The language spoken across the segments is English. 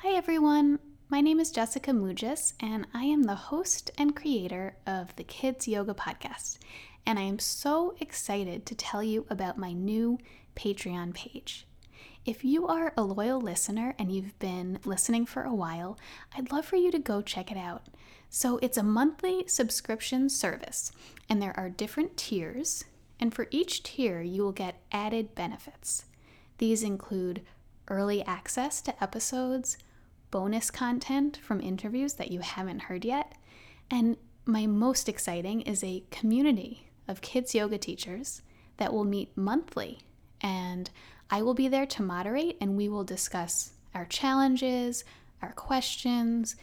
Hi, everyone. My name is Jessica Mugis, and I am the host and creator of the Kids Yoga Podcast. And I am so excited to tell you about my new Patreon page. If you are a loyal listener and you've been listening for a while, I'd love for you to go check it out. So, it's a monthly subscription service, and there are different tiers. And for each tier, you will get added benefits. These include early access to episodes, bonus content from interviews that you haven't heard yet, and my most exciting is a community of kids yoga teachers that will meet monthly. And I will be there to moderate, and we will discuss our challenges, our questions,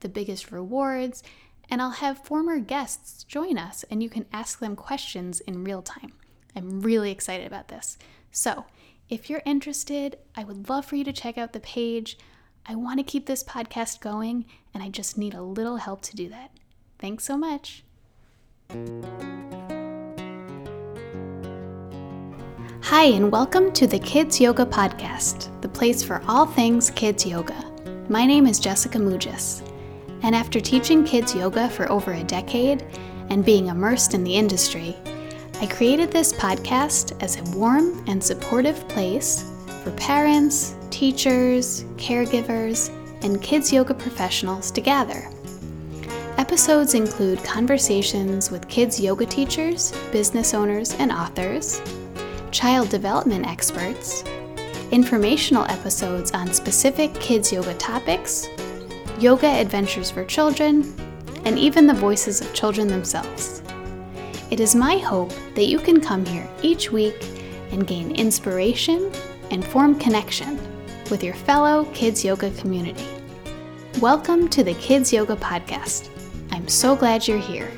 the biggest rewards, and I'll have former guests join us, and you can ask them questions in real time. I'm really excited about this. So, if you're interested, I would love for you to check out the page. I want to keep this podcast going, and I just need a little help to do that. Thanks so much. Hi, and welcome to the Kids Yoga Podcast, the place for all things kids yoga. My name is Jessica Mugis, and after teaching kids yoga for over a decade and being immersed in the industry, I created this podcast as a warm and supportive place for parents, teachers, caregivers, and kids yoga professionals to gather. Episodes include conversations with kids yoga teachers, business owners, and authors, child development experts, informational episodes on specific kids yoga topics, yoga adventures for children, and even the voices of children themselves. It is my hope that you can come here each week and gain inspiration and form connection with your fellow Kids Yoga community. Welcome to the Kids Yoga Podcast. I'm so glad you're here.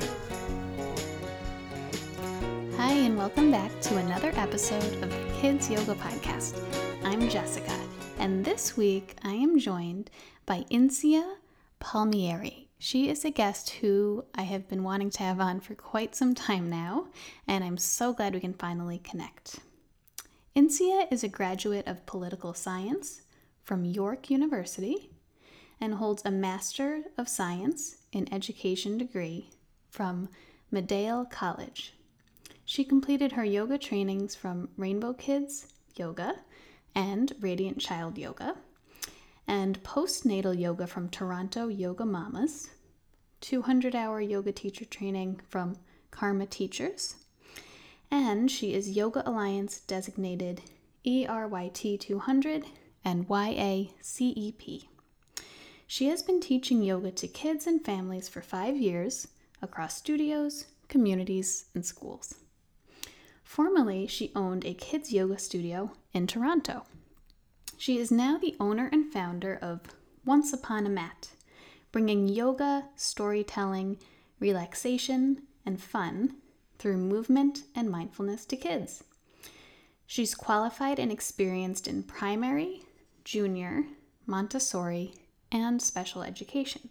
Hi, and welcome back to another episode of the Kids Yoga Podcast. I'm Jessica, and this week I am joined by Incia Palmieri. She is a guest who I have been wanting to have on for quite some time now, and I'm so glad we can finally connect. Incia is a graduate of political science from York University and holds a Master of Science in Education degree from Medaille College. She completed her yoga trainings from Rainbow Kids Yoga and Radiant Child Yoga and postnatal yoga from Toronto Yoga Mamas, 200 hour yoga teacher training from Karma Teachers, and she is Yoga Alliance designated ERYT 200 and YACEP. She has been teaching yoga to kids and families for five years across studios, communities, and schools. Formerly, she owned a kids' yoga studio in Toronto. She is now the owner and founder of Once Upon a Mat, bringing yoga, storytelling, relaxation, and fun through movement and mindfulness to kids. She's qualified and experienced in primary, junior, Montessori, and special education.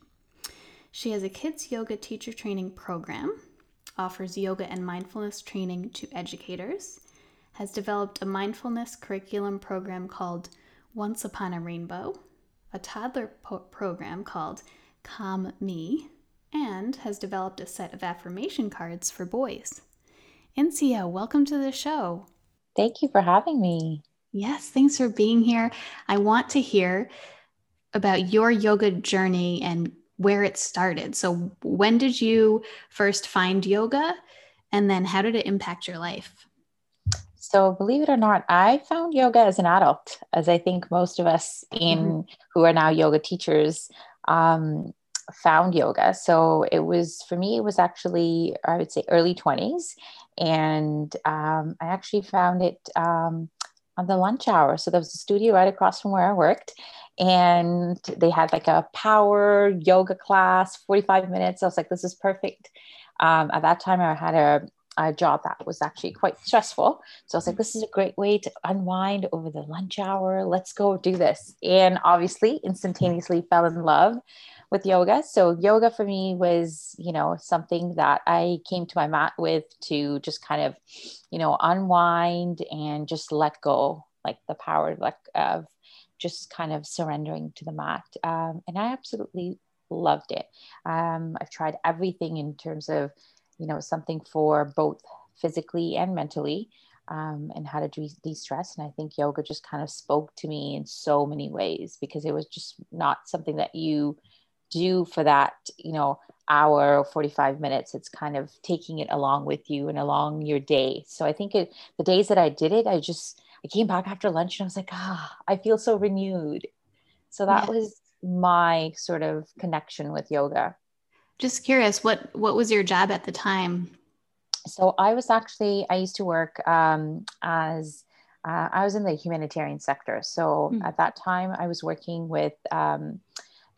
She has a kids yoga teacher training program, offers yoga and mindfulness training to educators, has developed a mindfulness curriculum program called once Upon a Rainbow, a toddler po- program called Calm Me, and has developed a set of affirmation cards for boys. Incia, welcome to the show. Thank you for having me. Yes, thanks for being here. I want to hear about your yoga journey and where it started. So, when did you first find yoga? And then, how did it impact your life? So, believe it or not, I found yoga as an adult, as I think most of us in mm-hmm. who are now yoga teachers um, found yoga. So, it was for me, it was actually, I would say, early 20s. And um, I actually found it um, on the lunch hour. So, there was a studio right across from where I worked. And they had like a power yoga class, 45 minutes. I was like, this is perfect. Um, at that time, I had a a job that was actually quite stressful. So I was like, this is a great way to unwind over the lunch hour. Let's go do this. And obviously, instantaneously fell in love with yoga. So yoga for me was, you know, something that I came to my mat with to just kind of, you know, unwind and just let go, like the power of just kind of surrendering to the mat. Um, and I absolutely loved it. Um, I've tried everything in terms of, you know, something for both physically and mentally. Um, and how to de stress. And I think yoga just kind of spoke to me in so many ways because it was just not something that you do for that, you know, hour or 45 minutes. It's kind of taking it along with you and along your day. So I think it, the days that I did it, I just, I came back after lunch and I was like, ah, I feel so renewed. So that yeah. was my sort of connection with yoga. Just curious, what what was your job at the time? So I was actually I used to work um, as uh, I was in the humanitarian sector. So mm. at that time, I was working with um,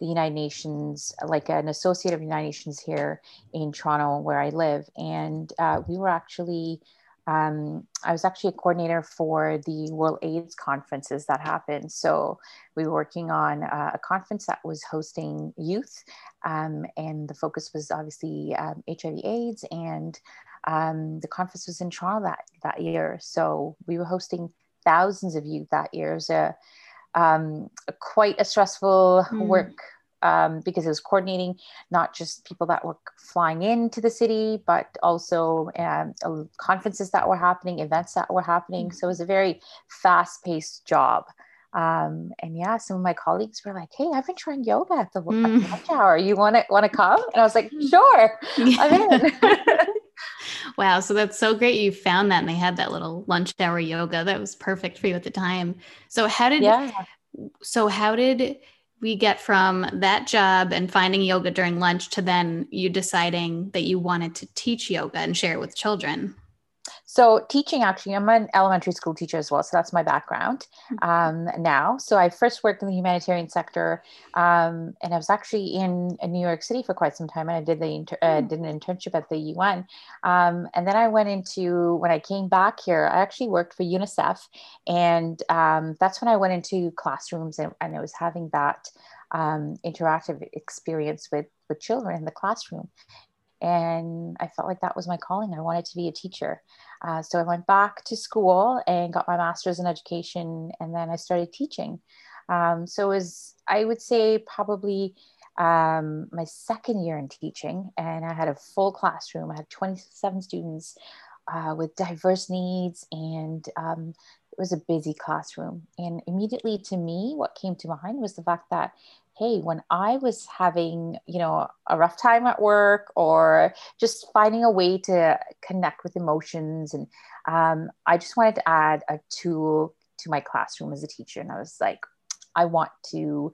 the United Nations, like an associate of United Nations here in Toronto, where I live, and uh, we were actually um, I was actually a coordinator for the World AIDS conferences that happened. So we were working on uh, a conference that was hosting youth, um, and the focus was obviously um, HIV/AIDS, and um, the conference was in Toronto that that year. So we were hosting thousands of youth that year. It was a, um, a quite a stressful mm. work um, because it was coordinating not just people that were flying into the city, but also um, conferences that were happening, events that were happening. Mm-hmm. So it was a very fast paced job. Um, and yeah, some of my colleagues were like, "Hey, I've been trying yoga at the, mm. lunch hour. You want to want to come?" And I was like, mm. "Sure, I'm in." wow, so that's so great you found that and they had that little lunch hour yoga that was perfect for you at the time. So how did yeah. so how did we get from that job and finding yoga during lunch to then you deciding that you wanted to teach yoga and share it with children? So, teaching actually, I'm an elementary school teacher as well. So, that's my background mm-hmm. um, now. So, I first worked in the humanitarian sector um, and I was actually in, in, New York City for quite some time. And I did, the inter- uh, mm. did an internship at the UN. Um, and then I went into, when I came back here, I actually worked for UNICEF. And um, that's when I went into classrooms and, and I was having that um, interactive experience with, with children in the classroom and I felt like that was my calling. I wanted to be a teacher. Uh, so I went back to school and got my master's in education, and then I started teaching. Um, so it was, I would say, probably um, my second year in teaching, and I had a full classroom. I had 27 students uh, with diverse needs, and um, it was a busy classroom. And immediately to me, what came to mind was the fact that hey, when I was having, you know, a rough time at work or just finding a way to connect with emotions, and um, I just wanted to add a tool to my classroom as a teacher. And I was like, I want to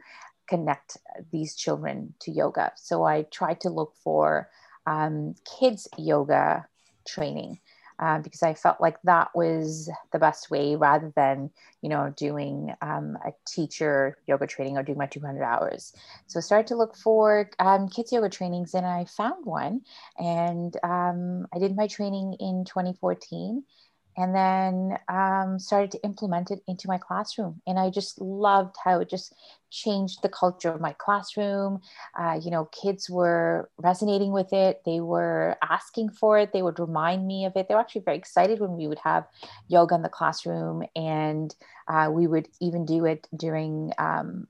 connect these children to yoga. So I tried to look for um, kids yoga training uh, because I felt like that was the best way rather than, you know, doing um, a teacher yoga training or doing my 200 hours. So I started to look for um, kids yoga trainings and I found one and um, I did my training in 2014 and then um, started to implement it into my classroom. And I just loved how it just changed the culture of my classroom. Uh, you know, kids were resonating with it, they were asking for it, they would remind me of it. They were actually very excited when we would have yoga in the classroom, and uh, we would even do it during um,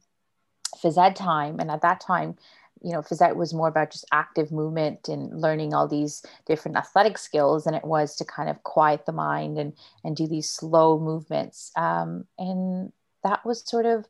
phys ed time. And at that time, you know, phys ed was more about just active movement and learning all these different athletic skills than it was to kind of quiet the mind and and do these slow movements. Um, and that was sort of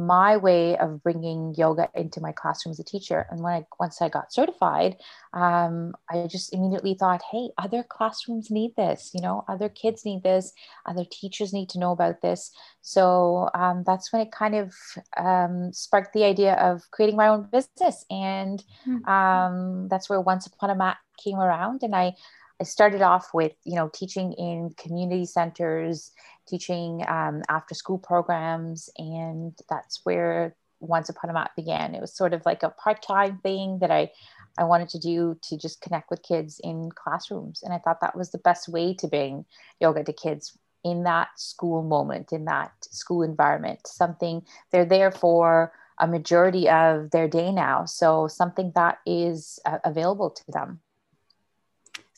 my way of bringing yoga into my classroom as a teacher. And when I once I got certified, um, I just immediately thought, hey, other classrooms need this. You know, other kids need this. Other teachers need to know about this. So um, that's when it kind of um, sparked the idea of creating my own business, and mm-hmm. Um, that's where Once Upon a Mat came around, and I. I started off with, you know, teaching in community centers teaching um, after school programs. And that's where Once Upon a Mat began. It was sort of like a part time thing that I, I wanted to do to just connect with kids in classrooms. And I thought that was the best way to bring yoga to kids in that school moment, in that school environment. Something they're there for a majority of their day now. So something that is uh, available to them.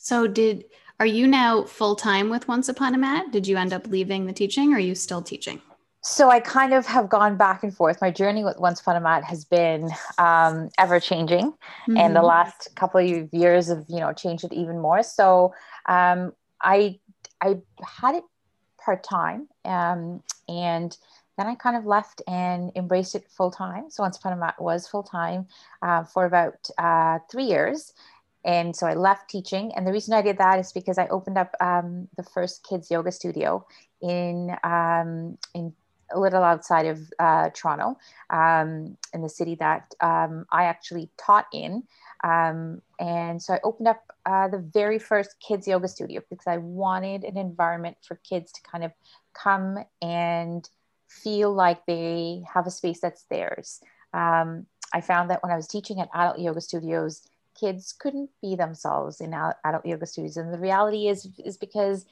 So, did are you now full time with Once Upon a Mat? Did you end up leaving the teaching or are you still teaching? so I kind of have gone back and forth. My journey with Once Upon a Mat has been um, ever changing, mm-hmm. and the mm-hmm. last couple of years have you know changed it even more. So um, I I had it part time, um, and then I kind of left and embraced it full time. So Once Upon a Mat was full time uh, for about uh, three years. And so I left teaching. And the reason I did that is because I opened up um, the first kids yoga studio in um, in a little outside of uh, Toronto, um, in the city that um, I actually taught in. Um, and so I opened up uh, the very first kids yoga studio because I wanted an environment for kids to kind of come and feel like they have a space that's theirs. Um, I found that when I was teaching at adult yoga studios, kids couldn't be themselves in adult yoga studios, and the reality is is because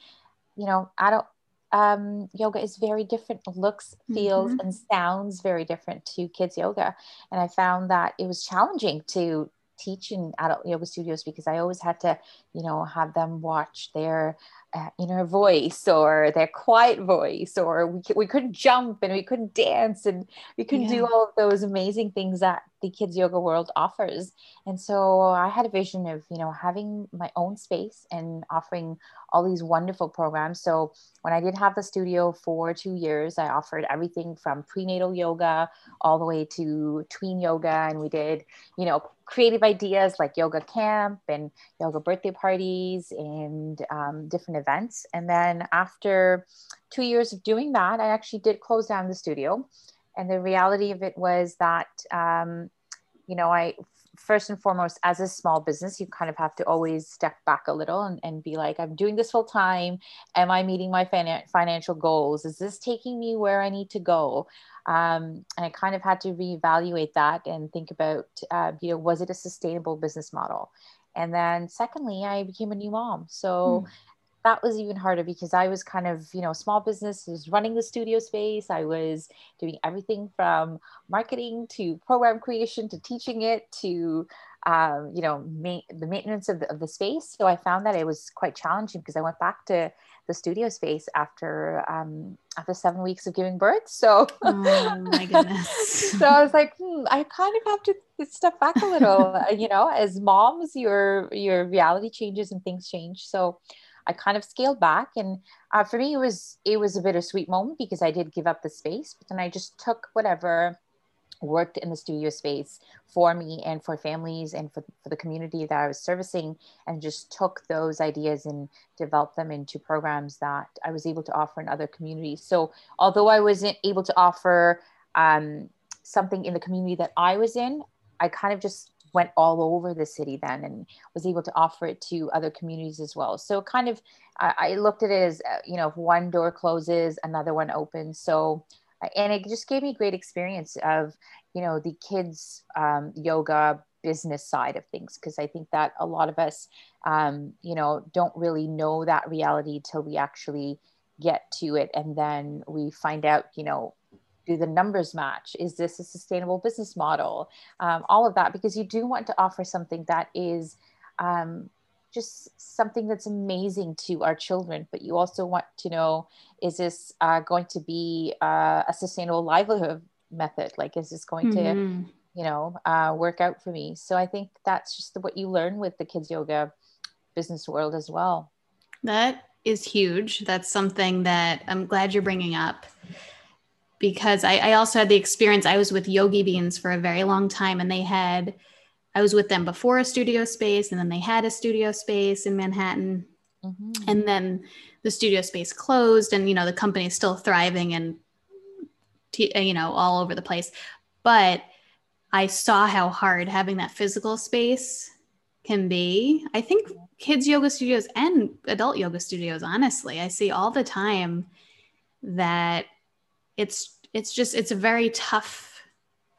you know adult um, yoga is very different looks feels mm-hmm. and sounds very different to kids yoga and i found that it was challenging to teach in adult yoga studios because i always had to you know have them watch their uh, inner voice or their quiet voice or we, we couldn't jump and we couldn't dance and we couldn't yeah. do all of those amazing things that the kids yoga world offers. And so i had a vision of you know having my own space and offering all these wonderful programs. So when i did have the studio for two years i offered everything from prenatal yoga all the way to tween yoga. And we did you know creative ideas like yoga camp and yoga birthday parties and um, different events. And then after two years of doing that i actually did close down the studio and the reality of it was that um, you know i first and foremost as a small business you kind of have to always step back a little and, and be like i'm doing this full time am i meeting my fin- financial goals? Is this taking me where i need to go? Um, and i kind of had to reevaluate that and think about uh, you know was it a sustainable business model? And then secondly i became a new mom. So mm that was even harder because I was kind of, you know, small business was running the studio space. I was doing everything from marketing to program creation to teaching it to, um, you know, ma- the maintenance of the, of the space. So I found that it was quite challenging because I went back to the studio space after um, after seven weeks of giving birth. So, oh my goodness. so I was like, hmm, I kind of have to step back a little. you know, as moms, your your reality changes and things change. So I kind of scaled back, and uh, for me, it was it was a bittersweet moment because I did give up the space, but then I just took whatever worked in the studio space for me and for families and for, for the community that I was servicing and just took those ideas and developed them into programs that I was able to offer in other communities. So although I wasn't able to offer um, something in the community that I was in, I kind of just went all over the city then and was able to offer it to other communities as well. So kind of, I, I looked at it as, uh, you know, if one door closes, another one opens. So, uh, and it just gave me great experience of, you know, the kids um, yoga business side of things. Cause I think that a lot of us, um, you know, don't really know that reality till we actually get to it. And then we find out, you know, do the numbers match? Is this a sustainable business model? Um, all of that because you do want to offer something that is um, just something that's amazing to our children but you also want to know is this uh, going to be uh, a sustainable livelihood method? Like is this going mm-hmm. to you know uh, work out for me? So i think that's just what you learn with the kids yoga business world as well. That is huge. That's something that i'm glad you're bringing up because I, I also had the experience. I was with Yogi Beans for a very long time, and they had, I was with them before a studio space, and then they had a studio space in Manhattan. Mm-hmm. And then the studio space closed, and you know, the company is still thriving and, t- you know, all over the place. But I saw how hard having that physical space can be. I think kids yoga studios and adult yoga studios, honestly, I see all the time that it's it's just it's a very tough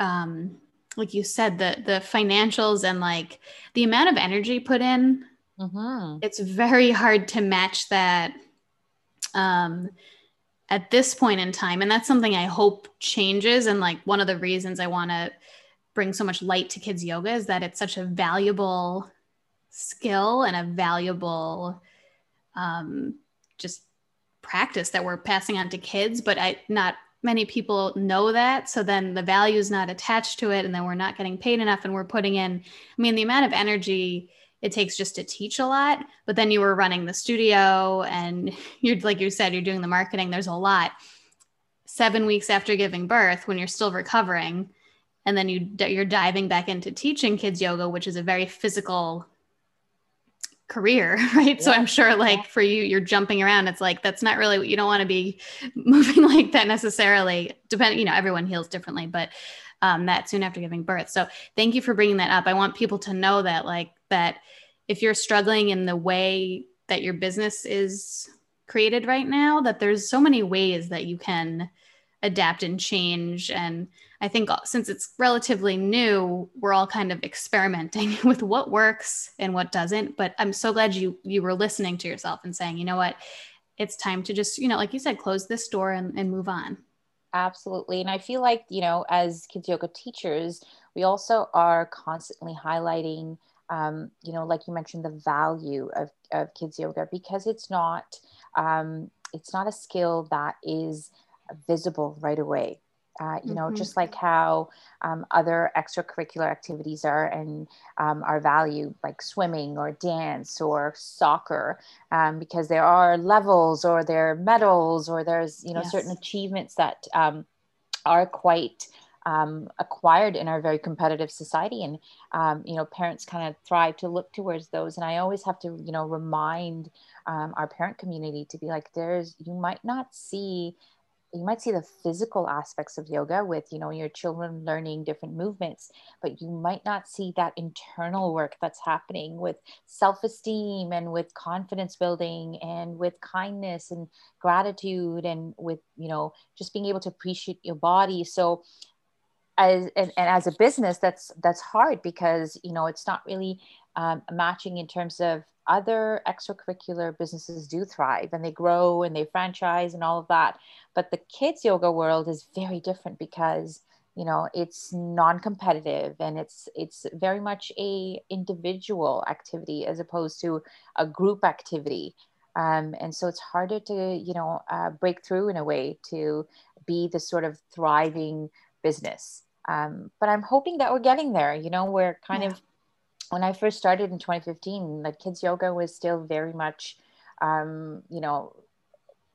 um like you said the the financials and like the amount of energy put in mm-hmm. it's very hard to match that um at this point in time and that's something i hope changes and like one of the reasons i want to bring so much light to kids yoga is that it's such a valuable skill and a valuable um, just practice that we're passing on to kids but i not many people know that. So then the value is not attached to it. And then we're not getting paid enough. And we're putting in, I mean, the amount of energy it takes just to teach a lot. But then you were running the studio and you're, like you said, you're doing the marketing. There's a lot. Seven weeks after giving birth, when you're still recovering, and then you you're diving back into teaching kids yoga, which is a very physical career, right? Yeah. So I'm sure like for you, you're jumping around. It's like that's not really what you don't want to be moving like that necessarily. Depending, you know, everyone heals differently, but um, that soon after giving birth. So thank you for bringing that up. I want people to know that like that if you're struggling in the way that your business is created right now, that there's so many ways that you can adapt and change and I think since it's relatively new, we're all kind of experimenting with what works and what doesn't. But I'm so glad you you were listening to yourself and saying, you know what, it's time to just, you know, like you said, close this door and, and move on. Absolutely. And I feel like, you know, as kids yoga teachers, we also are constantly highlighting, um, you know, like you mentioned, the value of, of kids yoga because it's not, um, it's not a skill that is visible right away uh, you know, mm-hmm. just like how um, other extracurricular activities are and um, are valued, like swimming or dance or soccer, um, because there are levels or there are medals or there's, you know, yes. certain achievements that um, are quite um, acquired in our very competitive society. And, um, you know, parents kind of thrive to look towards those. And I always have to, you know, remind our parent community to be like, there's, you might not see you might see the physical aspects of yoga with you know your children learning different movements but you might not see that internal work that's happening with self-esteem and with confidence building and with kindness and gratitude and with you know just being able to appreciate your body. So as and, and as a business that's that's hard because you know it's not really um, matching in terms of other extracurricular businesses do thrive and they grow and they franchise and all of that. But the kids yoga world is very different because you know it's non-competitive and it's it's very much a individual activity as opposed to a group activity. Um, and so it's harder to you know uh, break through in a way to be the sort of thriving business. Um, but i'm hoping that we're getting there you know we're kind yeah. of when I first started in 2015, like kids yoga was still very much, um, you know,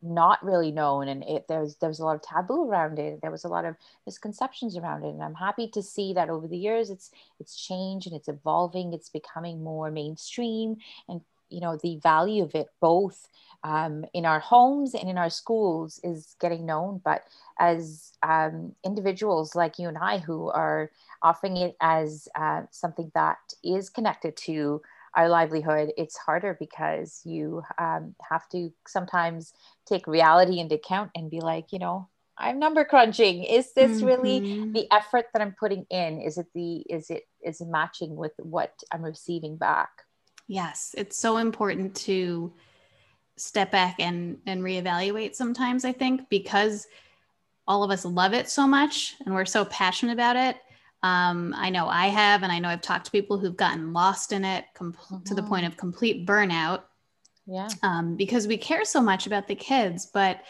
not really known, and it there was there was a lot of taboo around it. There was a lot of misconceptions around it, and I'm happy to see that over the years it's it's changed and it's evolving. It's becoming more mainstream, and you know the value of it both um, in our homes and in our schools is getting known. But as um, individuals like you and I who are offering it as uh, something that is connected to our livelihood, it's harder because you um, have to sometimes take reality into account and be like, you know, I'm number crunching. Is this mm-hmm. really the effort that I'm putting in? Is it the is it is it matching with what I'm receiving back? Yes, it's so important to step back and and reevaluate sometimes, I think, because all of us love it so much and we're so passionate about it um, I know I have, and I know I've talked to people who've gotten lost in it com- mm-hmm. to the point mm-hmm. of complete burnout. Yeah. Um, because we care so much about the kids, but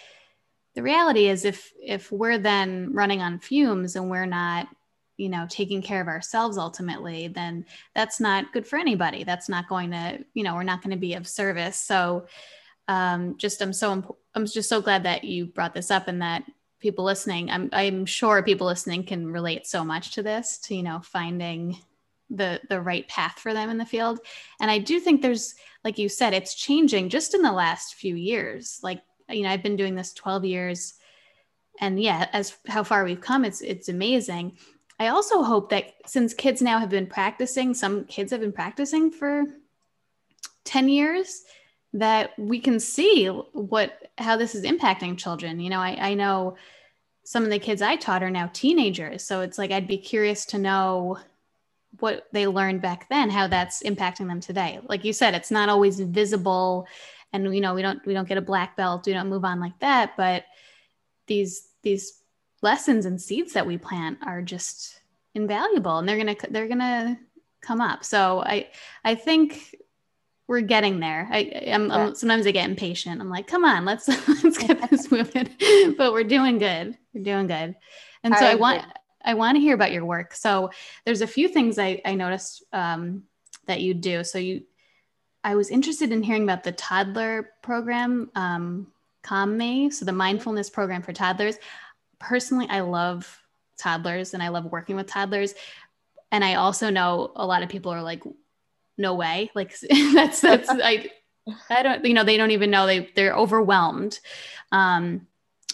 the reality is, if if we're then running on fumes and we're not, you know, taking care of ourselves ultimately, then that's not good for anybody. That's not going to, you know, we're not going to be of service. So, um, just I'm so I'm just so glad that you brought this up and that people listening i'm i'm sure people listening can relate so much to this to you know finding the the right path for them in the field. And i do think there's like you said it's changing just in the last few years. Like you know i've been doing this 12 years and yeah as how far we've come it's it's amazing. I also hope that since kids now have been practicing some kids have been practicing for 10 years that we can see what how this is impacting children. You know I, I know some of the kids i taught are now teenagers so it's like i'd be curious to know what they learned back then how that's impacting them today. Like you said it's not always visible and you know we don't we don't get a black belt we don't move on like that but these these lessons and seeds that we plant are just invaluable and they're gonna they're gonna come up. So i i think we're getting there. I, am yeah. sometimes I get impatient. I'm like, come on, let's let's get this moving. but we're doing good. We're doing good. And so I, I want I want to hear about your work. So there's a few things I, I noticed um, that you do. So you, I was interested in hearing about the toddler program, um, Calm Me, so the mindfulness program for toddlers. Personally, I love toddlers and I love working with toddlers. And I also know a lot of people are like, no way. Like that's that's I I don't you know they don't even know they they're overwhelmed. Um,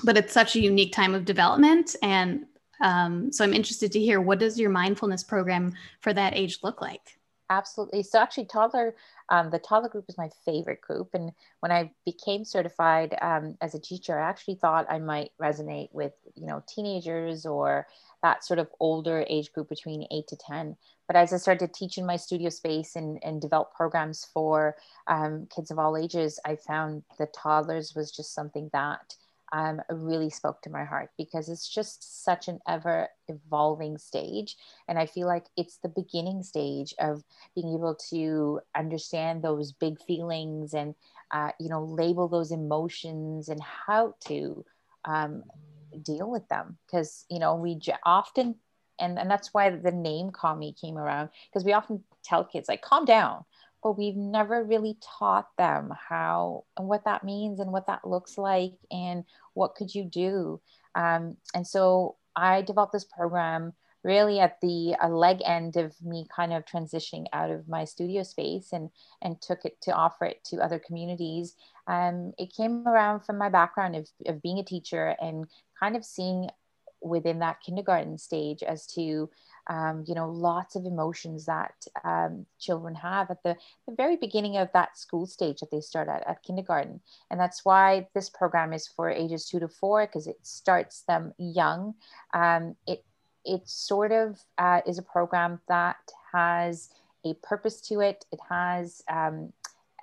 but it's such a unique time of development and um, so I'm interested to hear what does your mindfulness program for that age look like? Absolutely. So actually, toddler, um, the toddler group is my favorite group. And when I became certified um, as a teacher, I actually thought I might resonate with you know teenagers or that sort of older age group between eight to ten. But as I started to teach in my studio space and, and develop programs for um, kids of all ages, I found the toddlers was just something that um, really spoke to my heart because it's just such an ever evolving stage. And I feel like it's the beginning stage of being able to understand those big feelings and, uh, you know, label those emotions and how to um, deal with them. Because, you know, we j- often, and, and that's why the name Calm Me came around, because we often tell kids, like, calm down but we've never really taught them how and what that means and what that looks like and what could you do. Um, and so i developed this program really at the a leg end of me kind of transitioning out of my studio space and and took it to offer it to other communities. Um, it came around from my background of, of being a teacher and kind of seeing within that kindergarten stage as to um, you know, lots of emotions that um, children have at the, the very beginning of that school stage that they start at, at kindergarten. And that's why this program is for ages two to four, because it starts them young. Um, it, it sort of uh, is a program that has a purpose to it. It has um,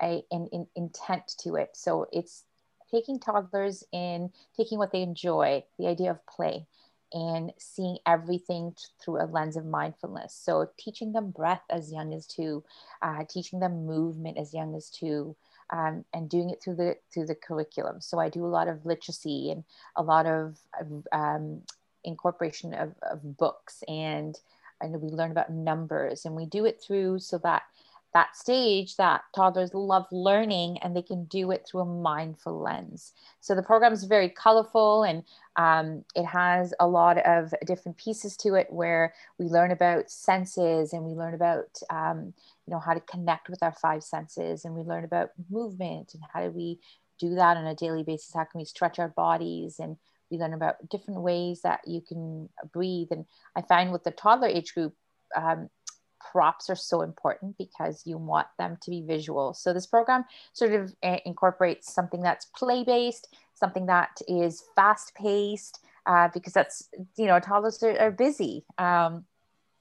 a, an, an intent to it. So it's taking toddlers in, taking what they enjoy, the idea of play and seeing everything through a lens of mindfulness. So, teaching them breath as young as two, uh, teaching them movement as young as two, um, and doing it through the through the curriculum. So, I do a lot of literacy and a lot of um, incorporation of, of books, and and we learn about numbers, and we do it through so that that stage that toddlers love learning and they can do it through a mindful lens. So the program is very colorful and um, it has a lot of different pieces to it where we learn about senses and we learn about um, you know how to connect with our five senses and we learn about movement and how do we do that on a daily basis? How can we stretch our bodies and we learn about different ways that you can breathe. And I find with the toddler age group, um, props are so important because you want them to be visual. So this program sort of uh, incorporates something that's play based, something that is fast paced, uh, because that's you know toddlers are, are busy. Um,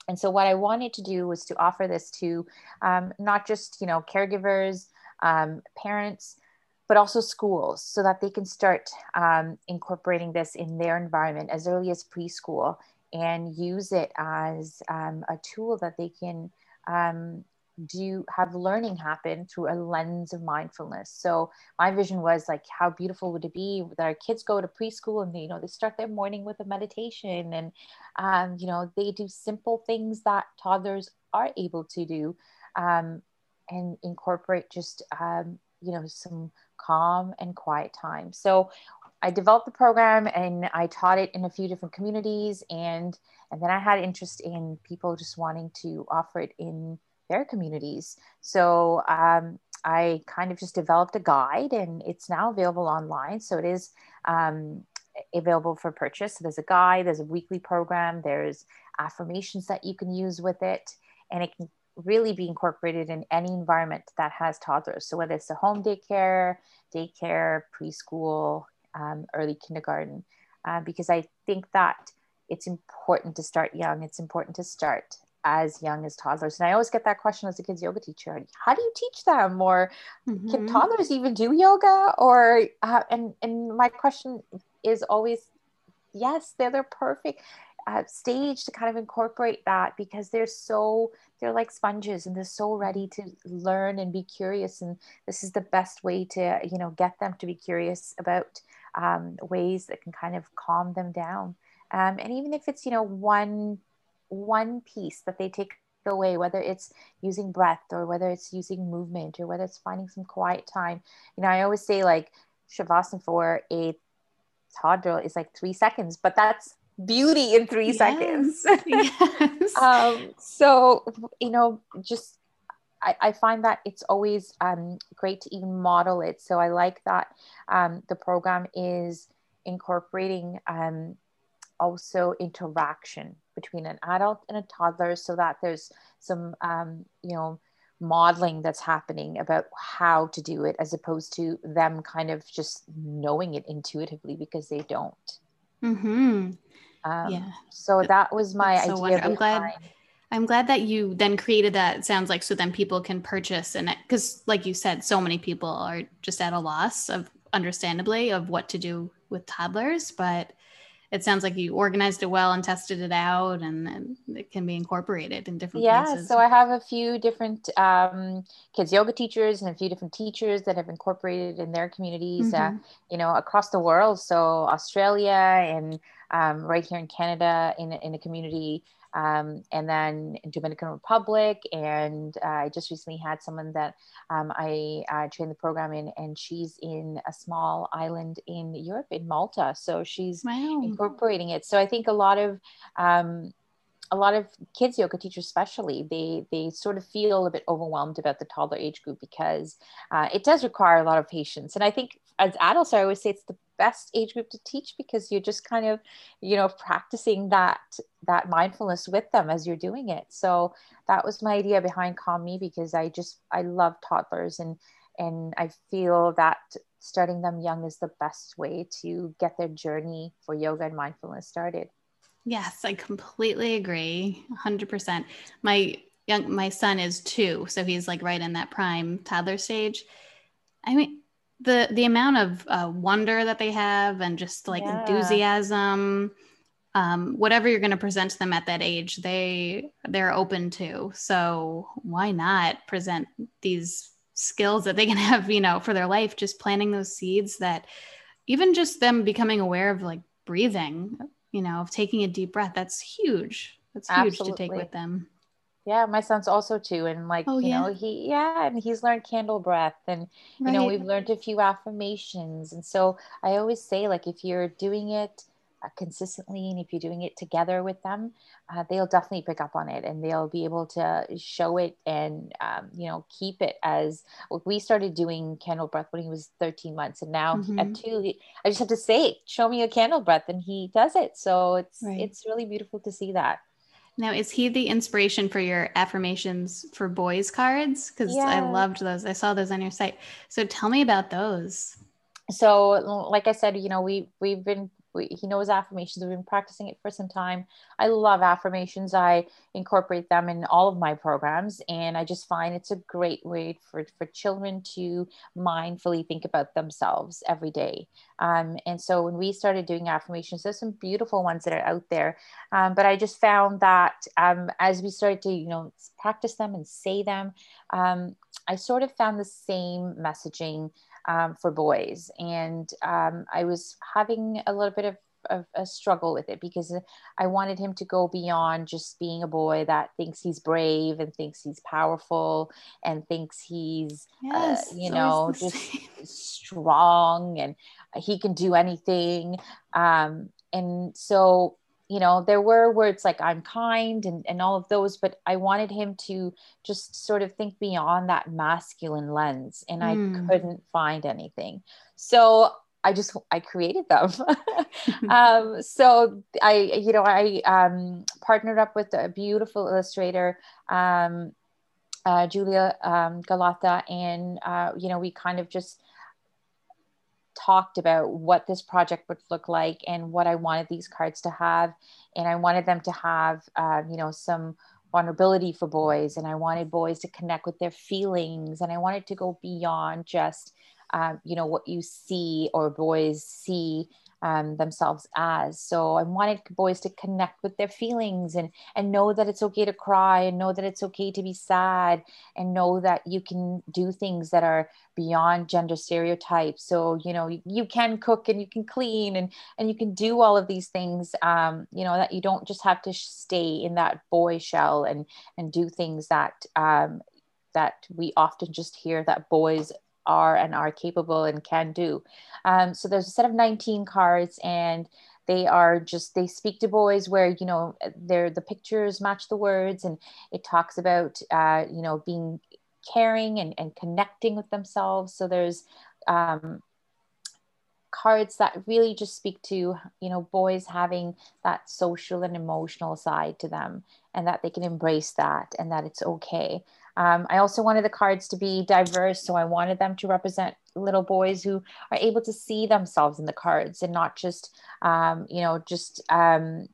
and so what I wanted to do was to offer this to um, not just you know caregivers, um, parents, but also schools, so that they can start um, incorporating this in their environment as early as preschool and use it as um, a tool that they can um, do have learning happen through a lens of mindfulness. So my vision was like, how beautiful would it be that our kids go to preschool and they, you know, they start their morning with a meditation and, um, you know, they do simple things that toddlers are able to do um, and incorporate just, um, you know, some calm and quiet time. So I developed the program and I taught it in a few different communities and and then I had interest in people just wanting to offer it in their communities. So um, I kind of just developed a guide and it's now available online. So it is um, available for purchase. So there's a guide, there's a weekly program, there's affirmations that you can use with it, and it can really be incorporated in any environment that has toddlers. So whether it's a home daycare, daycare, preschool, um, early kindergarten uh, because I think that it's important to start young. It's important to start as young as toddlers. And I always get that question as a kids yoga teacher: How do you teach them? Or mm-hmm. can toddlers even do yoga? Or uh, and and my question is always, yes, they're they're perfect. Uh, stage to kind of incorporate that because they're so they're like sponges and they're so ready to learn and be curious. And this is the best way to you know get them to be curious about um, ways that can kind of calm them down. Um, and even if it's you know one one piece that they take away whether it's using breath or whether it's using movement or whether it's finding some quiet time. You know i always say like shavasana for a toddler is like three seconds but that's beauty in three yes. seconds yes. um, so you know just I, I, find that it's always um, great to even model it so i like that um, the program is incorporating um, also interaction between an adult and a toddler so that there's some um, you know modeling that's happening about how to do it as opposed to them kind of just knowing it intuitively because they don't mm-hmm. Um, yeah so that was my that's idea so i'm glad i'm glad that you then created that sounds like so then people can purchase and because like you said so many people are just at a loss of understandably of what to do with toddlers but it sounds like you organized it well and tested it out and, and it can be incorporated in different yeah places. so i have a few different um, kids yoga teachers and a few different teachers that have incorporated in their communities uh, mm-hmm. uh, you know across the world so australia and um, right here in canada in, in a community um, and then in Dominican Republic. And uh, I just recently had someone that um, I uh, trained the program in, and she's in a small island in Europe, in Malta. So she's wow. incorporating it. So I think a lot of um, a lot of kids yoga teachers especially they they sort of feel a bit overwhelmed about the toddler age group because uh, it does require a lot of patience and i think as adults i always say it's the best age group to teach because you're just kind of you know practicing that that mindfulness with them as you're doing it. So that was my idea behind calm me because i just i love toddlers and and i feel that starting them young is the best way to get their journey for yoga and mindfulness started. Yes i completely agree 100% my young my son is two so he's like right in that prime toddler stage. I mean the the amount of uh, wonder that they have and just like yeah. enthusiasm um, whatever you're going to present to them at that age they they're open to so why not present these skills that they can have you know for their life just planting those seeds that even just them becoming aware of like breathing you know of taking a deep breath that's huge that's huge Absolutely. to take with them yeah, my son's also too. And like, oh, you yeah. know, he, yeah, and he's learned candle breath and, right. you know, we've learned a few affirmations. And so I always say, like, if you're doing it uh, consistently and if you're doing it together with them, uh, they'll definitely pick up on it and they'll be able to show it and, um, you know, keep it as we started doing candle breath when he was 13 months. And now mm-hmm. at two, I just have to say, show me a candle breath and he does it. So it's, right. it's really beautiful to see that. Now, is he the inspiration for your affirmations for boys cards? Because yeah. I loved those. I saw those on your site. So tell me about those. So, like I said, you know, we we've been he knows affirmations. We've been practicing it for some time. I love affirmations. I incorporate them in all of my programs, and I just find it's a great way for, for children to mindfully think about themselves every day. Um, and so when we started doing affirmations, there's some beautiful ones that are out there. Um, but I just found that um, as we started to, you know, practice them and say them, um, I sort of found the same messaging um, for boys. And um, I was having a little bit of, of, a struggle with it because I wanted him to go beyond just being a boy that thinks he's brave and thinks he's powerful and thinks he's, uh, yes, uh, you know, just strong and he can do anything. Um, and so you know there were words like i'm kind and, and all of those but i wanted him to just sort of think beyond that masculine lens and i mm. couldn't find anything so i just i created them um, so i you know i um, partnered up with a beautiful illustrator um, uh, julia um, galata and uh, you know we kind of just talked about what this project would look like and what I wanted these cards to have. And I wanted them to have, uh, you know, some vulnerability for boys. And I wanted boys to connect with their feelings. And I wanted to go beyond just, uh, you know, what you see or boys see um, themselves as. So I wanted boys to connect with their feelings and and know that it's okay to cry and know that it's okay to be sad and know that you can do things that are beyond gender stereotypes. So you know you, you can cook and you can clean and and you can do all of these things. Um, you know that you don't just have to stay in that boy shell and and do things that um, that we often just hear that boys are and are capable and can do. Um, so there's a set of 19 cards and they are just they speak to boys where you know they're the pictures match the words and it talks about uh, you know being caring and, and connecting with themselves so there's um, cards that really just speak to you know boys having that social and emotional side to them and that they can embrace that and that it's okay um, I also wanted the cards to be diverse, so I wanted them to represent little boys who are able to see themselves in the cards and not just, um, you know, just. Um,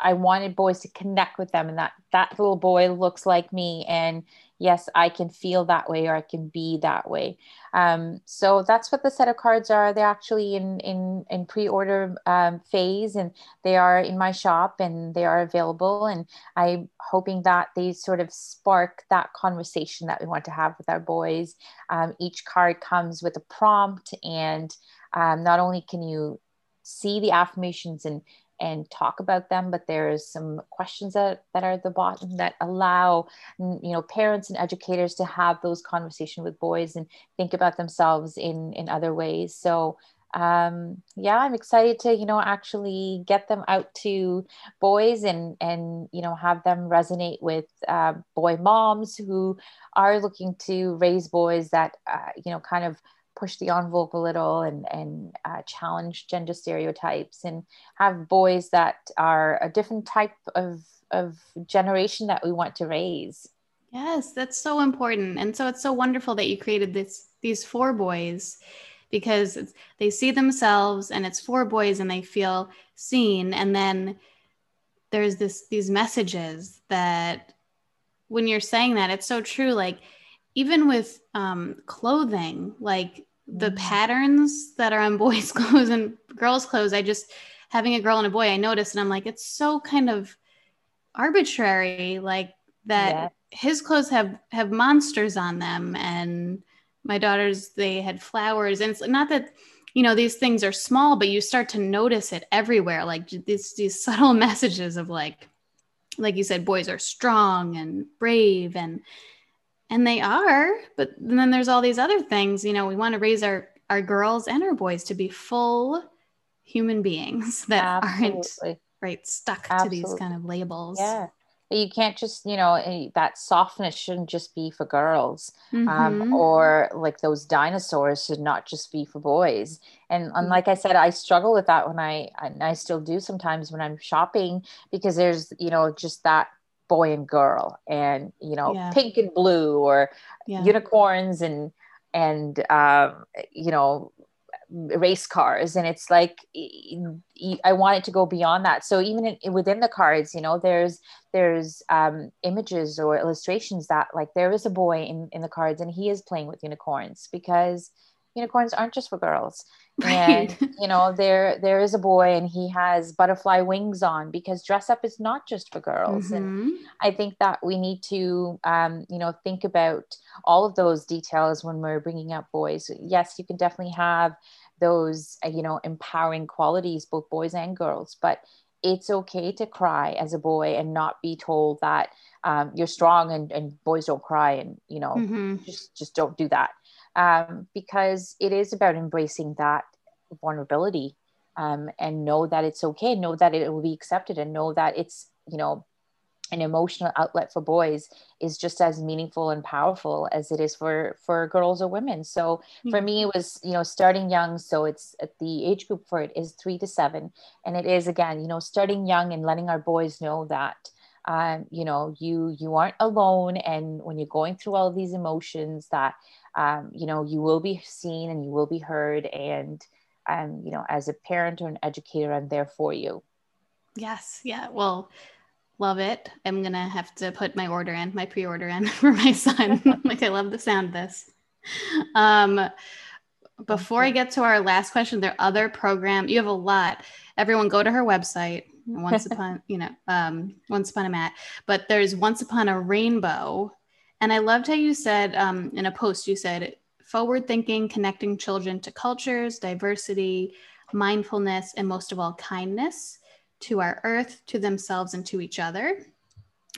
I wanted boys to connect with them, and that that little boy looks like me, and yes, I can feel that way or I can be that way. Um, so that's what the set of cards are. They're actually in in in pre-order um, phase, and they are in my shop and they are available. And I'm hoping that they sort of spark that conversation that we want to have with our boys. Um, each card comes with a prompt, and um, not only can you see the affirmations and and talk about them but there's some questions that, that are at the bottom that allow you know parents and educators to have those conversations with boys and think about themselves in in other ways. So um yeah i'm excited to you know actually get them out to boys and and you know have them resonate with uh, boy moms who are looking to raise boys that uh, you know kind of push the envelope a little and and uh, challenge gender stereotypes and have boys that are a different type of of generation that we want to raise. Yes, that's so important, and so it's so wonderful that you created this these for boys because they see themselves and it's for boys and they feel seen. And then there's this these messages that when you're saying that it's so true. Like even with um, clothing like the mm. patterns that are on boys' clothes and girls' clothes. I just having a girl and a boy, I noticed, and I'm like, it's so kind of arbitrary, like that. Yeah. His clothes have have monsters on them, and my daughters they had flowers, and it's not that you know these things are small, but you start to notice it everywhere, like these these subtle messages of like, like you said, boys are strong and brave and and they are but then there's all these other things you know we want to raise our our girls and our boys to be full human beings that Absolutely. aren't right stuck Absolutely. to these kind of labels yeah you can't just you know eh, that softness shouldn't just be for girls um, mm-hmm. um, or like those dinosaurs should not just be for boys and, and mm-hmm. like i said i struggle with that when i and i still do sometimes when i'm shopping because there's you know just that boy and girl and you know yeah. pink and blue or yeah. unicorns and and um, you know race cars and it's like i want it to go beyond that so even in, within the cards you know there's there's um, images or illustrations that like there is a boy in in the cards and he is playing with unicorns because unicorns aren't just for girls right. and you know there there is a boy and he has butterfly wings on because dress up is not just for girls mm-hmm. and i think that we need to um, you know think about all of those details when we're bringing up boys yes you can definitely have those uh, you know empowering qualities both boys and girls but it's okay to cry as a boy and not be told that um, you're strong and, and boys don't cry and you know mm-hmm. just just don't do that um, because it is about embracing that vulnerability um, and know that it's okay, know that it will be accepted, and know that it's, you know, an emotional outlet for boys is just as meaningful and powerful as it is for for girls or women. So mm-hmm. for me it was you know starting young so it's at the age group for it is three to seven. And it is again you know starting young and letting our boys know that um, you know you you aren't alone. And when you're going through all of these emotions that um, you know you will be seen and you will be heard and um, you know as a parent or an educator i'm there for you yes yeah well love it i'm gonna have to put my order in my pre-order in for my son like i love the sound of this um before I get to our last question, there are other program. You have a lot. Everyone, go to her website. Once upon, you know, um, once upon a mat. But there's once upon a rainbow, and I loved how you said um, in a post. You said forward thinking, connecting children to cultures, diversity, mindfulness, and most of all, kindness to our earth, to themselves, and to each other.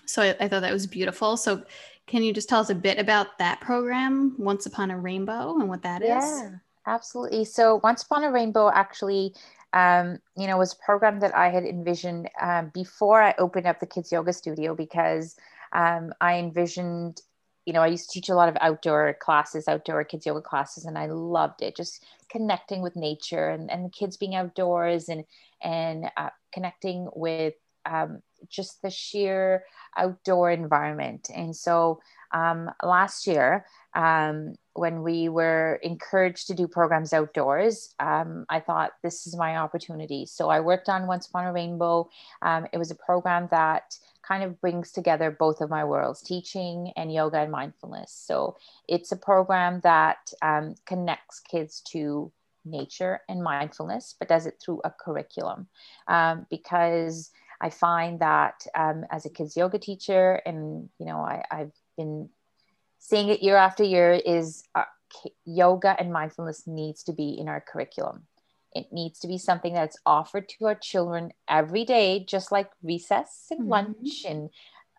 So I, I thought that was beautiful. So can you just tell us a bit about that program, Once Upon a Rainbow, and what that yeah, is? yeah, absolutely. So Once Upon a Rainbow actually, um, you know, was a program that I had envisioned um, before I opened up the Kids Yoga Studio because um, I envisioned you know, I used to teach a lot of outdoor classes, outdoor kids yoga classes, and I loved it. Just connecting with nature and, and the kids being outdoors and and uh, connecting with um, just the sheer outdoor environment. And so um, last year, um, when we were encouraged to do programs outdoors, um, I thought this is my opportunity. So I worked on Once Upon a Rainbow. Um, it was a program that kind of brings together both of my worlds, teaching and yoga and mindfulness. So it's a program that um, connects kids to nature and mindfulness, but does it through a curriculum um, because I find that um, as a kids yoga teacher, and you know, I, have been seeing it year after year, is uh, yoga and mindfulness needs to be in our curriculum. It needs to be something that's offered to our children every day, just like recess and mm-hmm. lunch and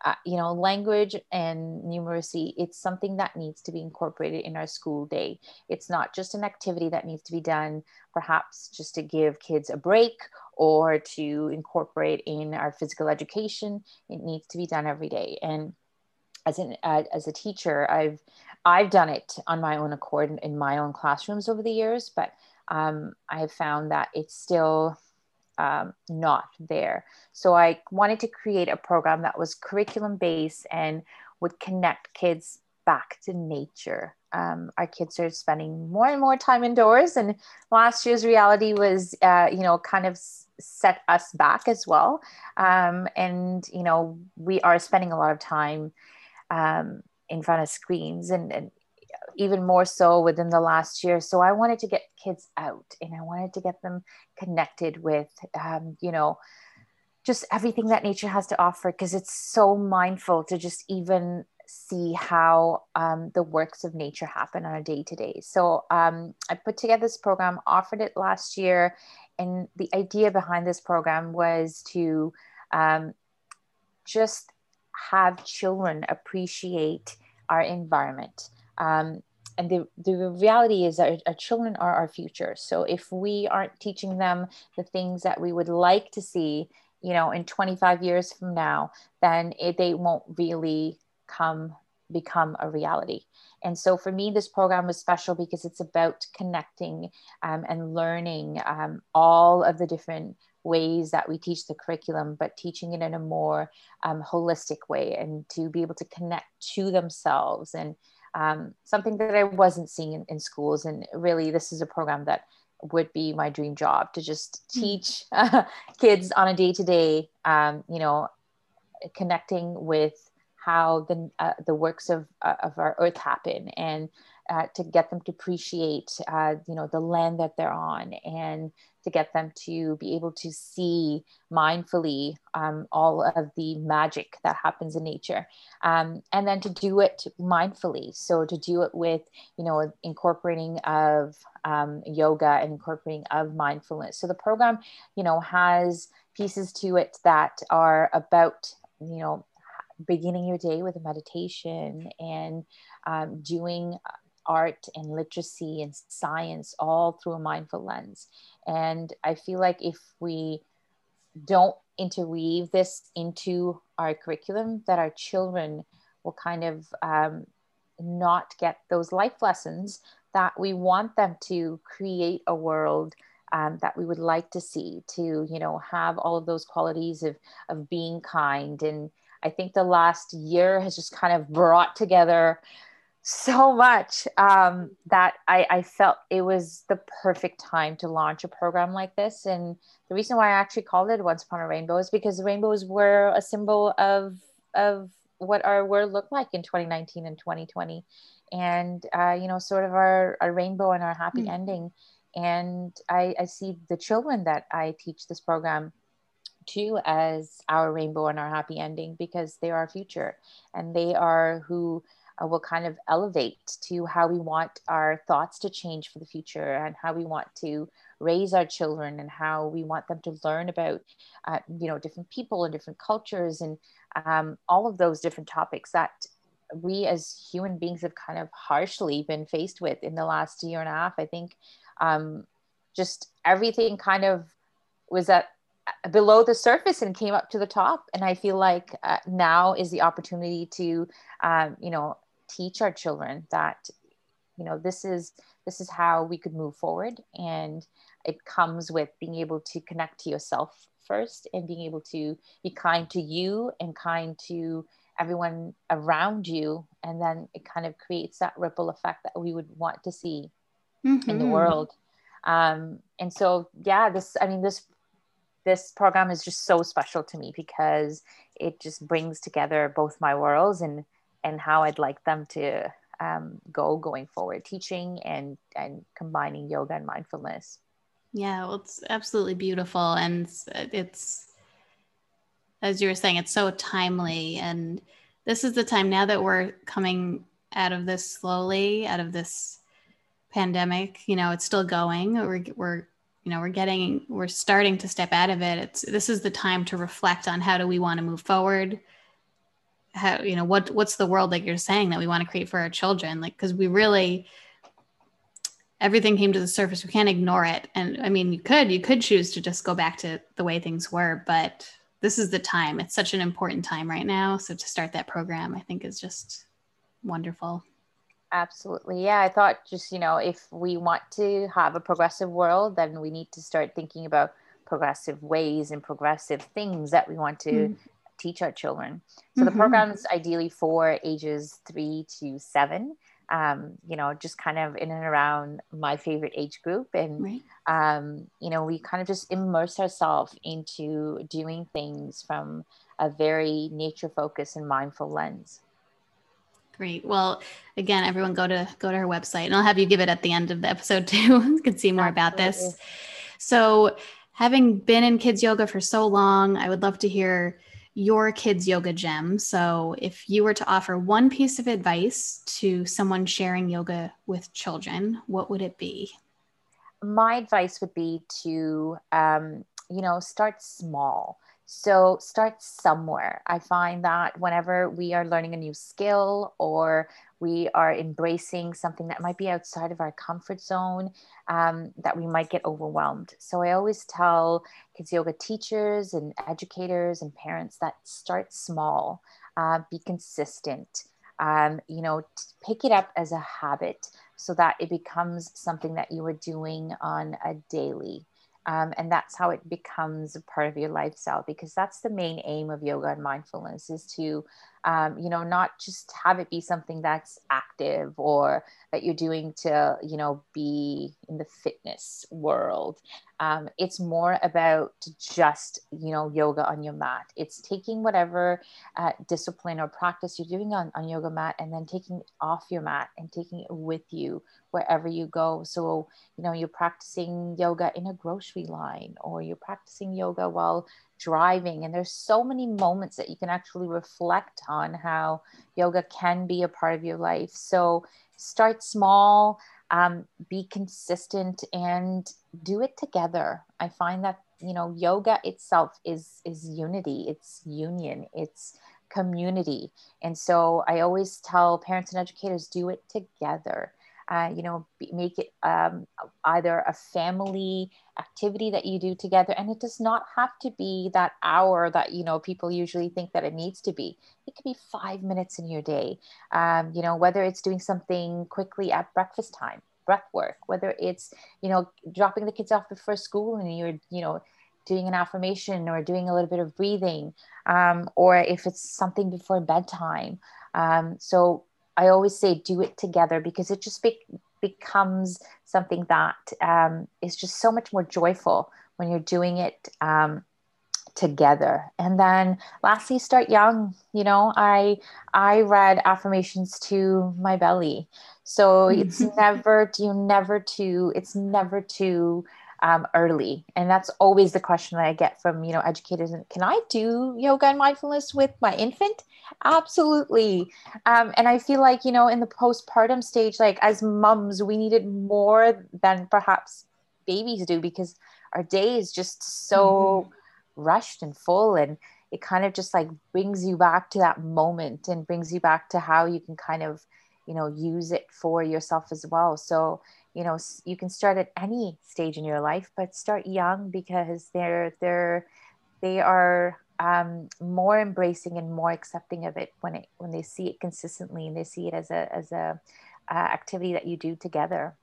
uh, you know language and numeracy. It's something that needs to be incorporated in our school day. It's not just an activity that needs to be done perhaps just to give kids a break or to incorporate in our physical education. It needs to be done every day. And as an uh, as a teacher i've i've done it on my own accord in, in my own classrooms over the years but um, i have found that it's still um, not there. So I wanted to create a program that was curriculum based and would connect kids back to nature. Um, our kids are spending more and more time indoors, and last year's reality was, uh, you know, kind of set us back as well. Um, and you know, we are spending a lot of time um, in front of screens, and, and even more so within the last year. So I wanted to get kids out and I wanted to get them connected with, um, you know, just everything that nature has to offer because it's so mindful to just even see how um, the works of nature happen on a day to day. So um, I put together this program, offered it last year, and the idea behind this program was to um, just have children appreciate our environment. Um, and the, the reality is that our children are our future. So if we aren't teaching them the things that we would like to see, you know, in 25 years from now, then it, they won't really come become a reality. And so for me, this program was special because it's about connecting um, and learning um, all of the different ways that we teach the curriculum, but teaching it in a more um, holistic way and to be able to connect to themselves and um, something that I wasn't seeing in, in, schools. And really, this is a program that would be my dream job to just hmm. teach uh, kids on a day to day, you know, connecting with how the uh, the works of uh, of our earth happen and uh, to get them to appreciate uh, you know the land that they're on and to get them to be able to see mindfully um, all of the magic that happens in nature. Um, and then to do it mindfully. So to do it with you know incorporating of um, yoga and incorporating of mindfulness. So the program you know has pieces to it that are about you know beginning your day with a meditation and um, doing art and literacy and science all through a mindful lens. And I feel like if we don't interweave this into our curriculum, that our children will kind of um, not get those life lessons that we want them to create a world um, that we would like to see to you know have all of those qualities of of being kind and i think the last year has just kind of brought together so much um, that I, I, felt it was the perfect time to launch a program like this. And the reason why I actually called it Once Upon a Rainbow is because the rainbows were a symbol of of what our world looked like in 2019 and 2020 and uh, you know sort of our, our rainbow and our happy mm. ending and I, I see the children that i teach this program to as our rainbow and our happy ending because they're our future and they are who uh, will kind of elevate to how we want our thoughts to change for the future and how we want to raise our children and how we want them to learn about uh, you know different people and different cultures and um, all of those different topics that we as human beings have kind of harshly been faced with in the last year and a half. I think um, just everything kind of was at uh, below the surface and came up to the top. And i feel like uh, now is the opportunity to um, you know teach our children that you know this is this is how we could move forward and it comes with being able to connect to yourself first and being able to be kind to you and kind to everyone around you and then it kind of creates that ripple effect that we would want to see mm-hmm. in the mm-hmm. world um, and so yeah this i mean this this program is just so special to me because it just brings together both my worlds and and how i'd like them to um, go going forward teaching and and combining yoga and mindfulness yeah well it's absolutely beautiful and it's as you were saying, it's so timely. And this is the time now that we're coming out of this slowly, out of this pandemic. You know, it's still going. We're, we're, you know, we're getting, we're starting to step out of it. It's this is the time to reflect on how do we want to move forward. How you know what what's the world like you're saying that we want to create for our children? Like because we really everything came to the surface. We can't ignore it. And I mean, you could you could choose to just go back to the way things were, but this is the time. It's such an important time right now. So to start that program, I think is just wonderful. Absolutely. Yeah. I thought just, you know, if we want to have a progressive world, then we need to start thinking about progressive ways and progressive things that we want to mm. Teach our children. So mm-hmm. the program's ideally for ages three to seven um, you know, just kind of in and around my favorite age group. And, right. um, you know, we kind of just immerse ourselves into doing things from a very nature focused and mindful lens. Great. Well, again, everyone go to go to her website and I'll have you give it at the end of the episode too. you can see more Absolutely. about this. So having been in kids yoga for so long, I would love to hear your kids' yoga gem. So, if you were to offer one piece of advice to someone sharing yoga with children, what would it be? My advice would be to, um, you know, start small. So start somewhere. I find that whenever we are learning a new skill or we are embracing something that might be outside of our comfort zone, um, that we might get overwhelmed. So I always tell kids yoga teachers and educators and parents that start small, uh, be consistent. Um, you know, pick it up as a habit so that it becomes something that you are doing on a daily um, and that's how it becomes a part of your lifestyle because that's the main aim of yoga and mindfulness is to um, you know not just have it be something that's active or that you're doing to you know be in the fitness world. Um, it's more about just you know yoga on your mat. It's taking whatever uh, discipline or practice you're doing on, on yoga mat and then taking it off your mat and taking it with you wherever you go. So you know you're practicing yoga in a grocery line or you're practicing yoga while driving. And there's so many moments that you can actually reflect on how yoga can be a part of your life. So start small um, be consistent and do it together. I find that you know yoga itself is is unity. It's union. It's community. And so i always tell parents and educators do it together uh, you know, make it um, either a family activity that you do together. And it does not have to be that hour that, you know, people usually think that it needs to be. It could be five minutes in your day, um, you know, whether it's doing something quickly at breakfast time, breath work, whether it's, you know, dropping the kids off before school and you're, you know, doing an affirmation or doing a little bit of breathing, um, or if it's something before bedtime. Um, so I always say do it together because it just be- becomes something that um, is just so much more joyful when you're doing it um, together. And then lastly start young. You know i i read affirmations to my belly. So it's never you never too it's never too um, early. And that's always the question that i get from you know educators. Can i do yoga and mindfulness with my infant? Absolutely. Um, and i feel like you know in the postpartum stage like as mums we need it more than perhaps babies do because our day is just so mm-hmm. rushed and full. And it kind of just like brings you back to that moment and brings you back to how you can kind of you know use it for yourself as well. So you know you can start at any stage in your life but start young because they're they're they are um, more embracing and more accepting of it when it when they see it consistently and they see it as a as a uh, activity that you do together.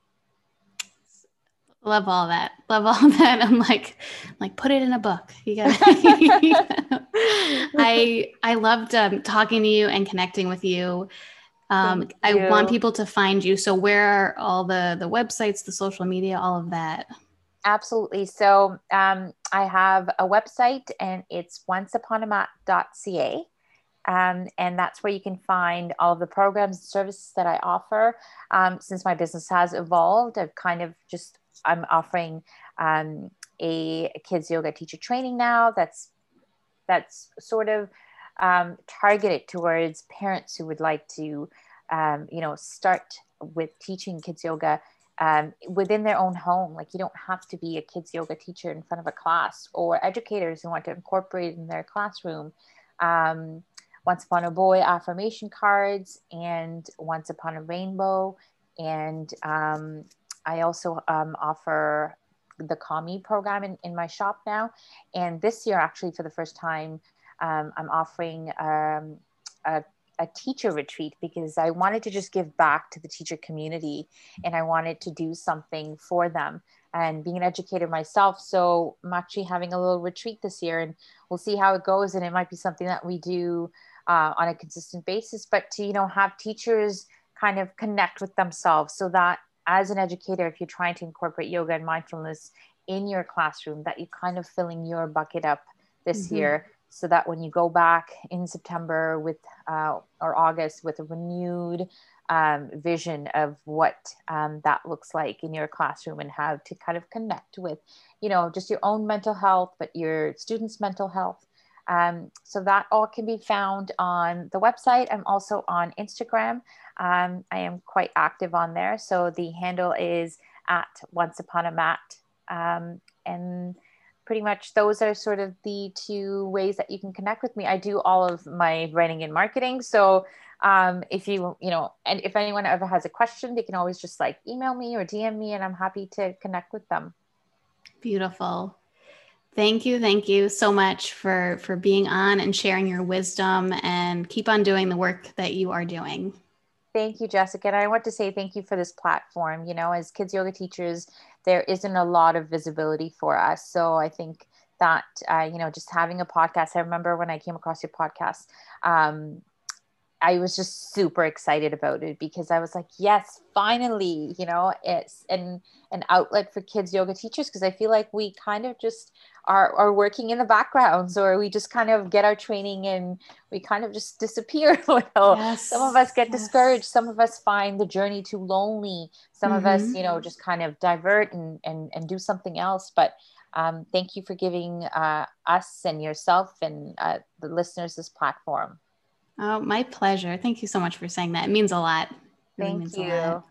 Love all that. Love all that. I'm like like put it in a book. You gotta, i i loved um, talking to you and connecting with you um, I want people to find you. So where are all the the websites, the social media, all of that? Absolutely. So um, I have a website and it's onceuponamat.ca. Um, and that's where you can find all of the programs and services that I offer. Um, since my business has evolved, I've kind of just I'm offering um, a kids yoga teacher training now. That's that's sort of um, targeted towards parents who would like to, um, you know, start with teaching kids yoga um, within their own home. Like you don't have to be a kids yoga teacher in front of a class, or educators who want to incorporate in their classroom. Um, once upon a boy affirmation cards and once upon a rainbow and um, i also um, offer the Calm Me program in, in my shop now and this year actually for the first time um, I'm offering um, a, a teacher retreat because I wanted to just give back to the teacher community and I wanted to do something for them and being an educator myself. So I'm actually having a little retreat this year and we'll see how it goes. And it might be something that we do uh, on a consistent basis, but to, you know, have teachers kind of connect with themselves so that as an educator, if you're trying to incorporate yoga and mindfulness in your classroom, that you're kind of filling your bucket up this mm-hmm. year so that when you go back in September with uh, or August with a renewed um, vision of what um, that looks like in your classroom and how to kind of connect with, you know, just your own mental health, but your students' mental health. Um, so that all can be found on the website. I'm also on Instagram. Um, I am quite active on there. So the handle is at Once Upon a Mat. Um, and pretty much those are sort of the two ways that you can connect with me. I do all of my writing and marketing. So um, if you, you know, and if anyone ever has a question, they can always just like email me or DM me and I'm happy to connect with them. Beautiful. Thank you. Thank you so much for for being on and sharing your wisdom and keep on doing the work that you are doing. Thank you, Jessica. And I want to say thank you for this platform. You know, as kids yoga teachers, there isn't a lot of visibility for us. So I think that, uh, you know, just having a podcast, I remember when I came across your podcast, um, I was just super excited about it because I was like, yes, finally, you know, it's an an outlet for kids yoga teachers because I feel like we kind of just are are working in the backgrounds or we just kind of get our training and we kind of just disappear yes, some of us get yes. discouraged, some of us find the journey too lonely, some mm-hmm. of us, mm-hmm. you know, just kind of divert and and and do something else. But um, thank you for giving uh, us and yourself and uh, the listeners this platform. Oh, my pleasure. Thank you so much for saying that. It means a lot. It really Thank you.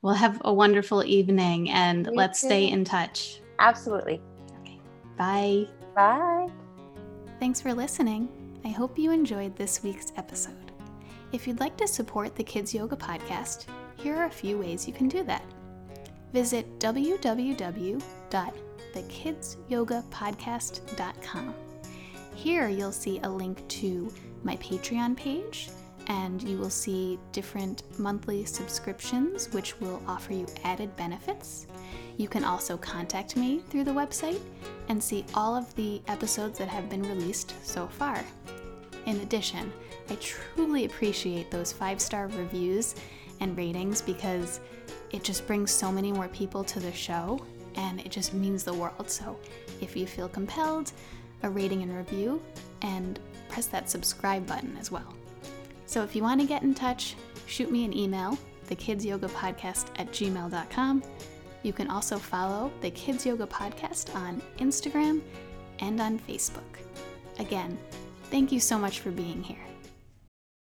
Well, have a wonderful evening and you let's too. stay in touch. Absolutely. Okay. Bye. Bye. Thanks for listening. I hope you enjoyed this week's episode. If you'd like to support the Kids Yoga Podcast, here are a few ways you can do that. Visit www.thekidsyogapodcast.com. Here you'll see a link to my Patreon page, and you will see different monthly subscriptions which will offer you added benefits. You can also contact me through the website and see all of the episodes that have been released so far. In addition, I truly appreciate those five star reviews and ratings because it just brings so many more people to the show and it just means the world. So if you feel compelled, a rating and review, and press that subscribe button as well. So if you want to get in touch, shoot me an email, thekidsyogapodcast at gmail.com. You can also follow the Kids Yoga Podcast on Instagram and on Facebook. Again, thank you so much for being here.